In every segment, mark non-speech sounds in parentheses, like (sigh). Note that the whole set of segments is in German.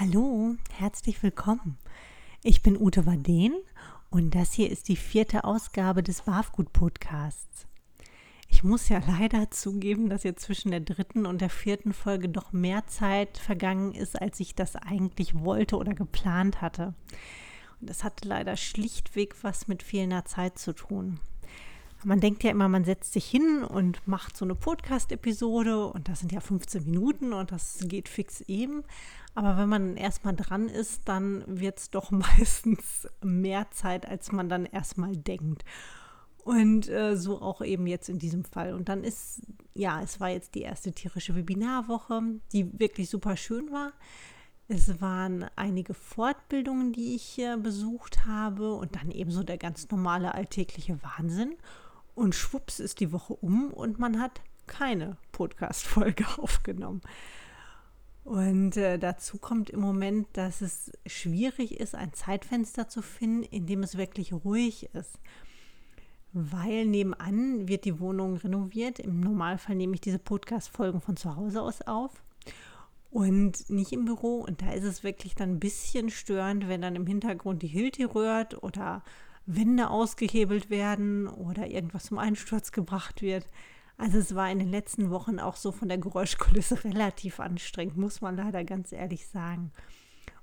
Hallo, herzlich willkommen. Ich bin Ute Waden und das hier ist die vierte Ausgabe des Barfgut Podcasts. Ich muss ja (laughs) leider zugeben, dass jetzt zwischen der dritten und der vierten Folge doch mehr Zeit vergangen ist, als ich das eigentlich wollte oder geplant hatte. Und das hatte leider schlichtweg was mit fehlender Zeit zu tun. Man denkt ja immer, man setzt sich hin und macht so eine Podcast-Episode und das sind ja 15 Minuten und das geht fix eben. Aber wenn man erstmal dran ist, dann wird es doch (laughs) meistens mehr Zeit, als man dann erstmal denkt. Und äh, so auch eben jetzt in diesem Fall. Und dann ist, ja, es war jetzt die erste tierische Webinarwoche, die wirklich super schön war. Es waren einige Fortbildungen, die ich äh, besucht habe und dann eben so der ganz normale alltägliche Wahnsinn. Und schwupps ist die Woche um und man hat keine Podcast-Folge (laughs) aufgenommen. Und äh, dazu kommt im Moment, dass es schwierig ist, ein Zeitfenster zu finden, in dem es wirklich ruhig ist. Weil nebenan wird die Wohnung renoviert. Im Normalfall nehme ich diese Podcast-Folgen von zu Hause aus auf und nicht im Büro. Und da ist es wirklich dann ein bisschen störend, wenn dann im Hintergrund die Hilti rührt oder Wände ausgehebelt werden oder irgendwas zum Einsturz gebracht wird. Also es war in den letzten Wochen auch so von der Geräuschkulisse (laughs) relativ anstrengend, muss man leider ganz ehrlich sagen.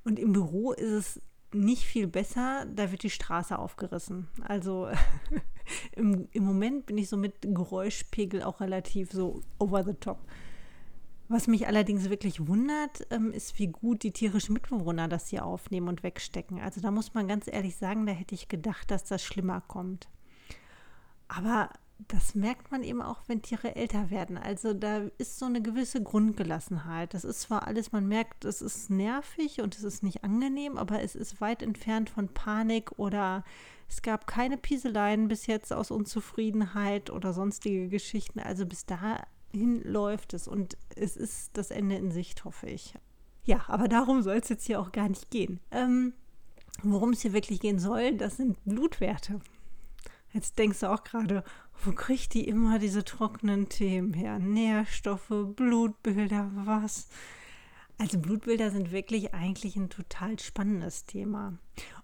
Und im Büro ist es nicht viel besser, da wird die Straße aufgerissen. Also (laughs) im, im Moment bin ich so mit Geräuschpegel auch relativ so over the top. Was mich allerdings wirklich wundert, ähm, ist, wie gut die tierischen Mitbewohner das hier aufnehmen und wegstecken. Also da muss man ganz ehrlich sagen, da hätte ich gedacht, dass das schlimmer kommt. Aber das merkt man eben auch, wenn Tiere älter werden. Also da ist so eine gewisse Grundgelassenheit. Das ist zwar alles, man merkt, es ist nervig und es ist nicht angenehm, aber es ist weit entfernt von Panik oder es gab keine Pieseleien bis jetzt aus Unzufriedenheit oder sonstige Geschichten. Also bis da hin läuft es und es ist das Ende in Sicht, hoffe ich. Ja, aber darum soll es jetzt hier auch gar nicht gehen. Ähm, worum es hier wirklich gehen soll, das sind Blutwerte. Jetzt denkst du auch gerade, wo kriegt die immer diese trockenen Themen her? Nährstoffe, Blutbilder, was? Also Blutbilder sind wirklich eigentlich ein total spannendes Thema.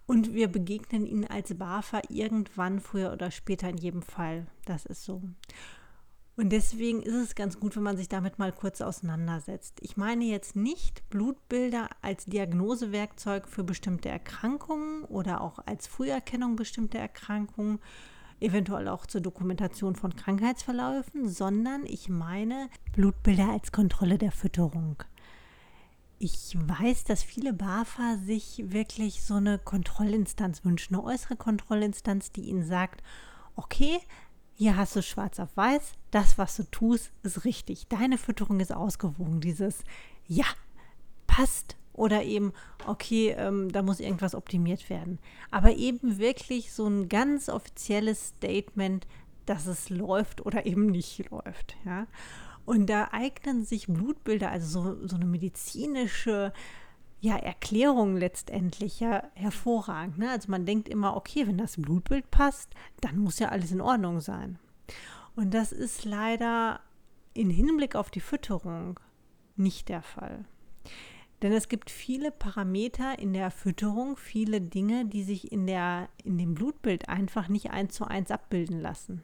Und wir begegnen ihnen als BAFA irgendwann, früher oder später in jedem Fall. Das ist so. Und deswegen ist es ganz gut, wenn man sich damit mal kurz auseinandersetzt. Ich meine jetzt nicht Blutbilder als Diagnosewerkzeug für bestimmte Erkrankungen oder auch als Früherkennung bestimmter Erkrankungen, eventuell auch zur Dokumentation von Krankheitsverläufen, sondern ich meine Blutbilder als Kontrolle der Fütterung. Ich weiß, dass viele BAFA sich wirklich so eine Kontrollinstanz wünschen, eine äußere Kontrollinstanz, die ihnen sagt, okay, hier hast du schwarz auf weiß, das, was du tust, ist richtig. Deine Fütterung ist ausgewogen. Dieses Ja, passt oder eben, okay, ähm, da muss irgendwas optimiert werden. Aber eben wirklich so ein ganz offizielles Statement, dass es läuft oder eben nicht läuft. Ja? Und da eignen sich Blutbilder, also so, so eine medizinische ja, Erklärung letztendlich ja hervorragend. Ne? Also man denkt immer, okay, wenn das Blutbild passt, dann muss ja alles in Ordnung sein. Und das ist leider in Hinblick auf die Fütterung nicht der Fall. Denn es gibt viele Parameter in der Fütterung, viele Dinge, die sich in, der, in dem Blutbild einfach nicht eins zu eins abbilden lassen.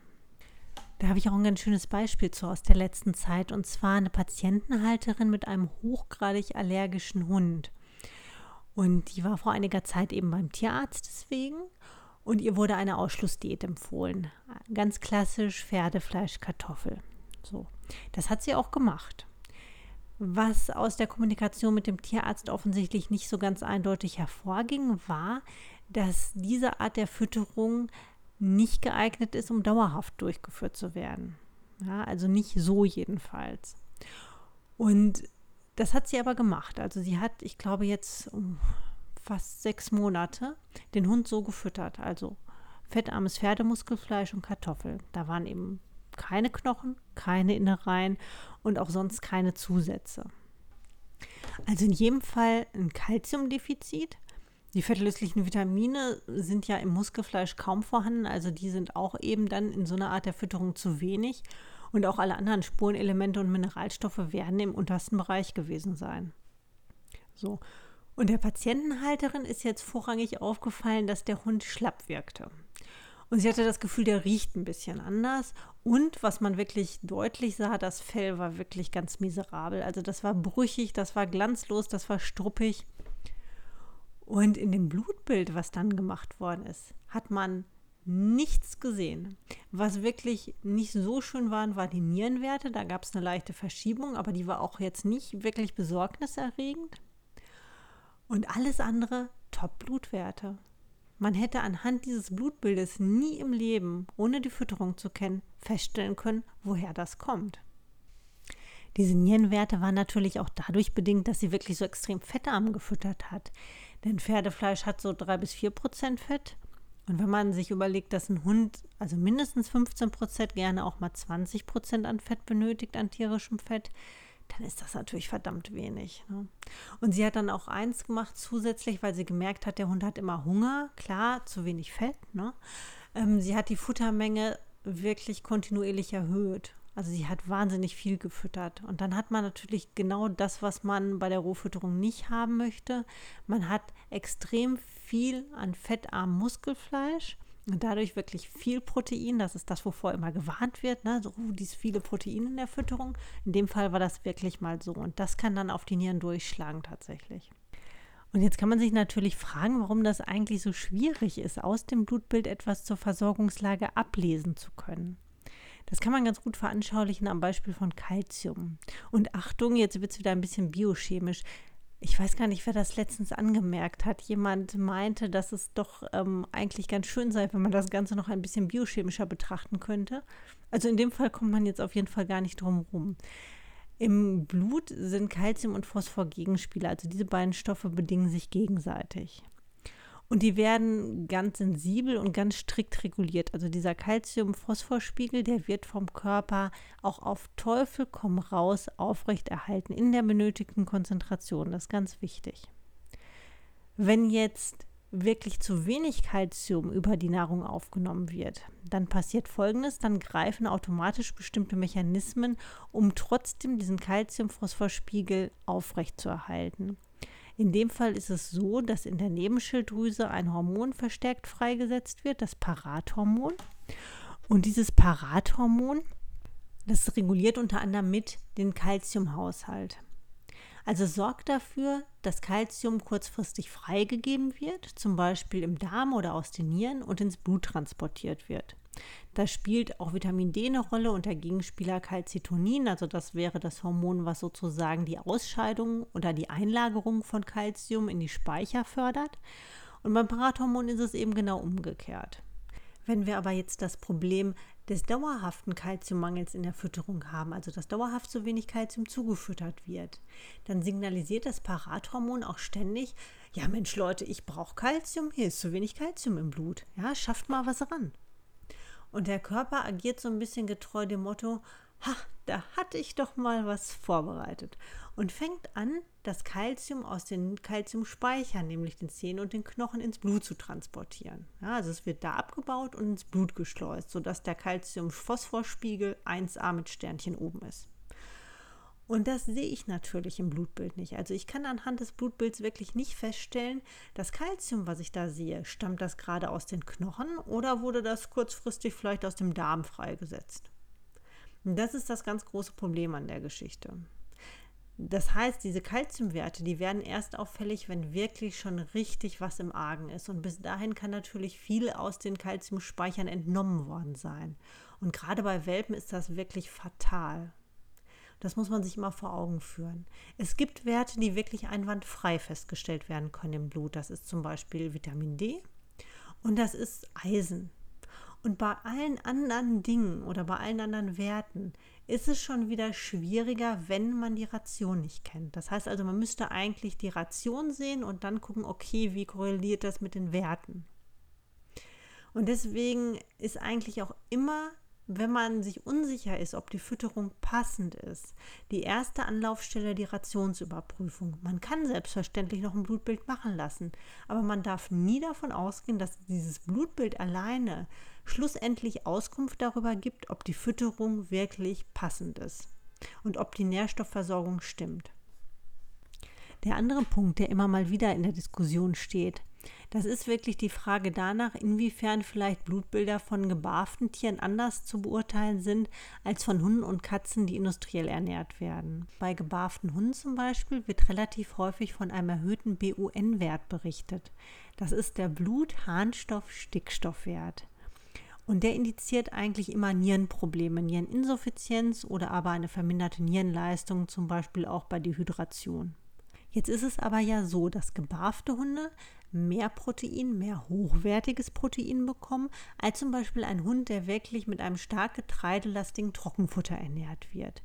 Da habe ich auch ein ganz schönes Beispiel zu aus der letzten Zeit, und zwar eine Patientenhalterin mit einem hochgradig allergischen Hund. Und die war vor einiger Zeit eben beim Tierarzt deswegen. Und ihr wurde eine Ausschlussdiät empfohlen. Ganz klassisch Pferdefleisch, Kartoffel. So. Das hat sie auch gemacht. Was aus der Kommunikation mit dem Tierarzt offensichtlich nicht so ganz eindeutig hervorging, war, dass diese Art der Fütterung nicht geeignet ist, um dauerhaft durchgeführt zu werden. Ja, also nicht so jedenfalls. Und das hat sie aber gemacht. Also sie hat, ich glaube, jetzt um fast sechs Monate den Hund so gefüttert. Also fettarmes Pferdemuskelfleisch und Kartoffeln. Da waren eben keine Knochen, keine Innereien und auch sonst keine Zusätze. Also in jedem Fall ein Kalziumdefizit. Die fettlöslichen Vitamine sind ja im Muskelfleisch kaum vorhanden, also die sind auch eben dann in so einer Art der Fütterung zu wenig und auch alle anderen Spurenelemente und Mineralstoffe werden im untersten Bereich gewesen sein. So. Und der Patientenhalterin ist jetzt vorrangig aufgefallen, dass der Hund schlapp wirkte. Und sie hatte das Gefühl, der riecht ein bisschen anders. Und was man wirklich deutlich sah, das Fell war wirklich ganz miserabel. Also das war brüchig, das war glanzlos, das war struppig. Und in dem Blutbild, was dann gemacht worden ist, hat man nichts gesehen. Was wirklich nicht so schön waren, war die Nierenwerte. Da gab es eine leichte Verschiebung, aber die war auch jetzt nicht wirklich besorgniserregend. Und alles andere Top-Blutwerte. Man hätte anhand dieses Blutbildes nie im Leben, ohne die Fütterung zu kennen, feststellen können, woher das kommt. Diese Nierenwerte waren natürlich auch dadurch bedingt, dass sie wirklich so extrem fettarm gefüttert hat. Denn Pferdefleisch hat so drei bis vier Prozent Fett. Und wenn man sich überlegt, dass ein Hund also mindestens 15 Prozent, gerne auch mal 20 Prozent an Fett benötigt, an tierischem Fett, dann ist das natürlich verdammt wenig. Ne? Und sie hat dann auch eins gemacht zusätzlich, weil sie gemerkt hat, der Hund hat immer Hunger, klar, zu wenig Fett. Ne? Ähm, sie hat die Futtermenge wirklich kontinuierlich erhöht. Also sie hat wahnsinnig viel gefüttert. Und dann hat man natürlich genau das, was man bei der Rohfütterung nicht haben möchte. Man hat extrem viel an fettarmem Muskelfleisch und dadurch wirklich viel Protein. Das ist das, wovor immer gewarnt wird. Ne? So, uh, dies viele Protein in der Fütterung. In dem Fall war das wirklich mal so. Und das kann dann auf die Nieren durchschlagen tatsächlich. Und jetzt kann man sich natürlich fragen, warum das eigentlich so schwierig ist, aus dem Blutbild etwas zur Versorgungslage ablesen zu können. Das kann man ganz gut veranschaulichen am Beispiel von Kalzium. Und Achtung, jetzt wird es wieder ein bisschen biochemisch ich weiß gar nicht, wer das letztens angemerkt hat. Jemand meinte, dass es doch ähm, eigentlich ganz schön sei, wenn man das Ganze noch ein bisschen biochemischer betrachten könnte. Also in dem Fall kommt man jetzt auf jeden Fall gar nicht drum rum. Im Blut sind Calcium und Phosphor Gegenspieler, also diese beiden Stoffe bedingen sich gegenseitig. Und die werden ganz sensibel und ganz strikt reguliert. Also dieser Calcium-Phosphorspiegel, der wird vom Körper auch auf Teufel komm raus aufrechterhalten in der benötigten Konzentration. Das ist ganz wichtig. Wenn jetzt wirklich zu wenig Kalzium über die Nahrung aufgenommen wird, dann passiert Folgendes, dann greifen automatisch bestimmte Mechanismen, um trotzdem diesen Calcium-Phosphorspiegel aufrechtzuerhalten. In dem Fall ist es so, dass in der Nebenschilddrüse ein Hormon verstärkt freigesetzt wird, das Parathormon. Und dieses Parathormon, das reguliert unter anderem mit den Kalziumhaushalt. Also sorgt dafür, dass Kalzium kurzfristig freigegeben wird, zum Beispiel im Darm oder aus den Nieren und ins Blut transportiert wird. Da spielt auch Vitamin D eine Rolle und der Gegenspieler Calcitonin, also das wäre das Hormon, was sozusagen die Ausscheidung oder die Einlagerung von Calcium in die Speicher fördert. Und beim Parathormon ist es eben genau umgekehrt. Wenn wir aber jetzt das Problem des dauerhaften Kalziummangels in der Fütterung haben, also dass dauerhaft zu wenig Kalzium zugefüttert wird, dann signalisiert das Parathormon auch ständig, ja Mensch Leute, ich brauche Kalzium, hier ist zu wenig Kalzium im Blut. Ja, schafft mal was ran. Und der Körper agiert so ein bisschen getreu dem Motto, ha, da hatte ich doch mal was vorbereitet. Und fängt an, das Kalzium aus den Kalziumspeichern, nämlich den Zähnen und den Knochen, ins Blut zu transportieren. Ja, also es wird da abgebaut und ins Blut geschleust, sodass der Kalzium-Phosphorspiegel 1a mit Sternchen oben ist. Und das sehe ich natürlich im Blutbild nicht. Also ich kann anhand des Blutbilds wirklich nicht feststellen, das Kalzium, was ich da sehe, stammt das gerade aus den Knochen oder wurde das kurzfristig vielleicht aus dem Darm freigesetzt. Das ist das ganz große Problem an der Geschichte. Das heißt, diese Kalziumwerte, die werden erst auffällig, wenn wirklich schon richtig was im Argen ist. Und bis dahin kann natürlich viel aus den Kalziumspeichern entnommen worden sein. Und gerade bei Welpen ist das wirklich fatal. Das muss man sich immer vor Augen führen. Es gibt Werte, die wirklich einwandfrei festgestellt werden können im Blut. Das ist zum Beispiel Vitamin D und das ist Eisen. Und bei allen anderen Dingen oder bei allen anderen Werten ist es schon wieder schwieriger, wenn man die Ration nicht kennt. Das heißt also, man müsste eigentlich die Ration sehen und dann gucken, okay, wie korreliert das mit den Werten. Und deswegen ist eigentlich auch immer wenn man sich unsicher ist, ob die Fütterung passend ist, die erste Anlaufstelle die Rationsüberprüfung. Man kann selbstverständlich noch ein Blutbild machen lassen, aber man darf nie davon ausgehen, dass dieses Blutbild alleine schlussendlich Auskunft darüber gibt, ob die Fütterung wirklich passend ist und ob die Nährstoffversorgung stimmt. Der andere Punkt, der immer mal wieder in der Diskussion steht, das ist wirklich die Frage danach, inwiefern vielleicht Blutbilder von gebarften Tieren anders zu beurteilen sind als von Hunden und Katzen, die industriell ernährt werden. Bei gebarften Hunden zum Beispiel wird relativ häufig von einem erhöhten BUN-Wert berichtet. Das ist der Blut-Harnstoff-Stickstoffwert. Und der indiziert eigentlich immer Nierenprobleme, Niereninsuffizienz oder aber eine verminderte Nierenleistung, zum Beispiel auch bei Dehydration. Jetzt ist es aber ja so, dass gebarfte Hunde mehr Protein, mehr hochwertiges Protein bekommen, als zum Beispiel ein Hund, der wirklich mit einem stark getreidelastigen Trockenfutter ernährt wird.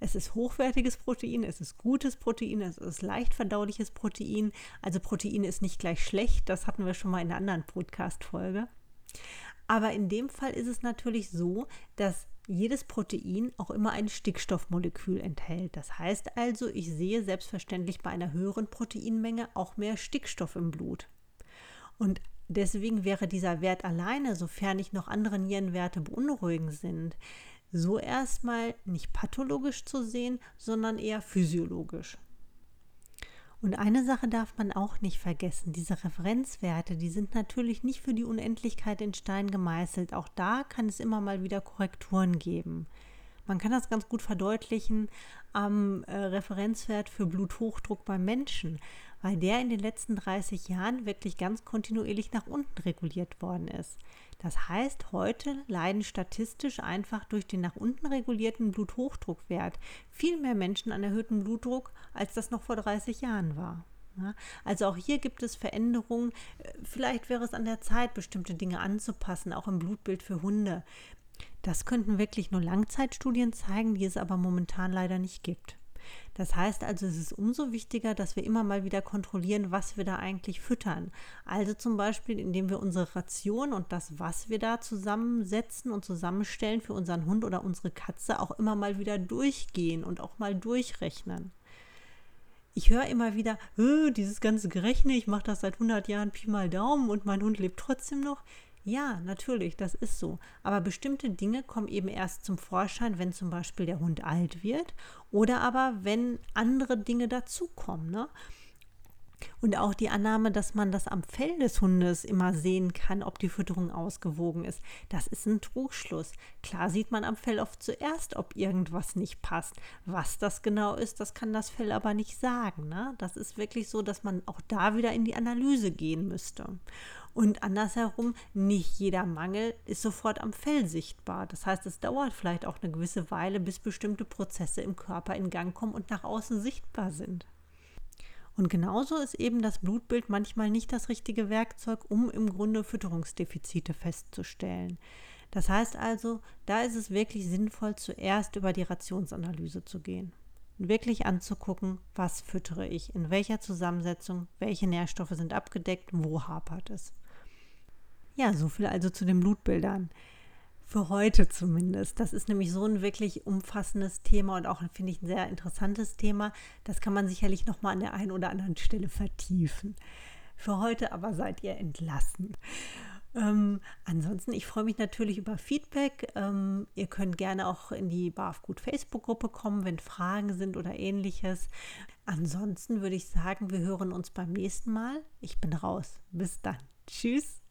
Es ist hochwertiges Protein, es ist gutes Protein, es ist leicht verdauliches Protein. Also Protein ist nicht gleich schlecht, das hatten wir schon mal in einer anderen Podcast-Folge. Aber in dem Fall ist es natürlich so, dass jedes Protein auch immer ein Stickstoffmolekül enthält. Das heißt also, ich sehe selbstverständlich bei einer höheren Proteinmenge auch mehr Stickstoff im Blut. Und deswegen wäre dieser Wert alleine, sofern nicht noch andere Nierenwerte beunruhigend sind, so erstmal nicht pathologisch zu sehen, sondern eher physiologisch. Und eine Sache darf man auch nicht vergessen, diese Referenzwerte, die sind natürlich nicht für die Unendlichkeit in Stein gemeißelt. Auch da kann es immer mal wieder Korrekturen geben. Man kann das ganz gut verdeutlichen am äh, Referenzwert für Bluthochdruck beim Menschen, weil der in den letzten 30 Jahren wirklich ganz kontinuierlich nach unten reguliert worden ist. Das heißt, heute leiden statistisch einfach durch den nach unten regulierten Bluthochdruckwert viel mehr Menschen an erhöhtem Blutdruck, als das noch vor 30 Jahren war. also auch hier gibt es Veränderungen. Vielleicht wäre es an der Zeit, bestimmte Dinge anzupassen, auch im Blutbild für Hunde. Das könnten wirklich nur Langzeitstudien zeigen, die es aber momentan leider nicht gibt. Das heißt also, es ist umso wichtiger, dass wir immer mal wieder kontrollieren, was wir da eigentlich füttern. Also zum Beispiel, indem wir unsere Ration und das, was wir da zusammensetzen und zusammenstellen für unseren Hund oder unsere Katze, auch immer mal wieder durchgehen und auch mal durchrechnen. Ich höre immer wieder, dieses ganze Gerechne, ich mache das seit 100 Jahren Pi mal Daumen und mein Hund lebt trotzdem noch. Ja, natürlich, das ist so. Aber bestimmte Dinge kommen eben erst zum Vorschein, wenn zum Beispiel der Hund alt wird oder aber wenn andere Dinge dazukommen. Ne? Und auch die Annahme, dass man das am Fell des Hundes immer sehen kann, ob die Fütterung ausgewogen ist, das ist ein Trugschluss. Klar sieht man am Fell oft zuerst, ob irgendwas nicht passt. Was das genau ist, das kann das Fell aber nicht sagen. Ne? Das ist wirklich so, dass man auch da wieder in die Analyse gehen müsste. Und andersherum, nicht jeder Mangel ist sofort am Fell sichtbar. Das heißt, es dauert vielleicht auch eine gewisse Weile, bis bestimmte Prozesse im Körper in Gang kommen und nach außen sichtbar sind. Und genauso ist eben das Blutbild manchmal nicht das richtige Werkzeug, um im Grunde Fütterungsdefizite festzustellen. Das heißt also, da ist es wirklich sinnvoll, zuerst über die Rationsanalyse zu gehen. Wirklich anzugucken, was füttere ich, in welcher Zusammensetzung, welche Nährstoffe sind abgedeckt, wo hapert es. Ja, so viel also zu den Blutbildern. Für heute zumindest. Das ist nämlich so ein wirklich umfassendes Thema und auch, finde ich, ein sehr interessantes Thema. Das kann man sicherlich nochmal an der einen oder anderen Stelle vertiefen. Für heute aber seid ihr entlassen. Ähm, ansonsten, ich freue mich natürlich über Feedback. Ähm, ihr könnt gerne auch in die Barfgut Facebook-Gruppe kommen, wenn Fragen sind oder ähnliches. Ansonsten würde ich sagen, wir hören uns beim nächsten Mal. Ich bin raus. Bis dann. Tschüss.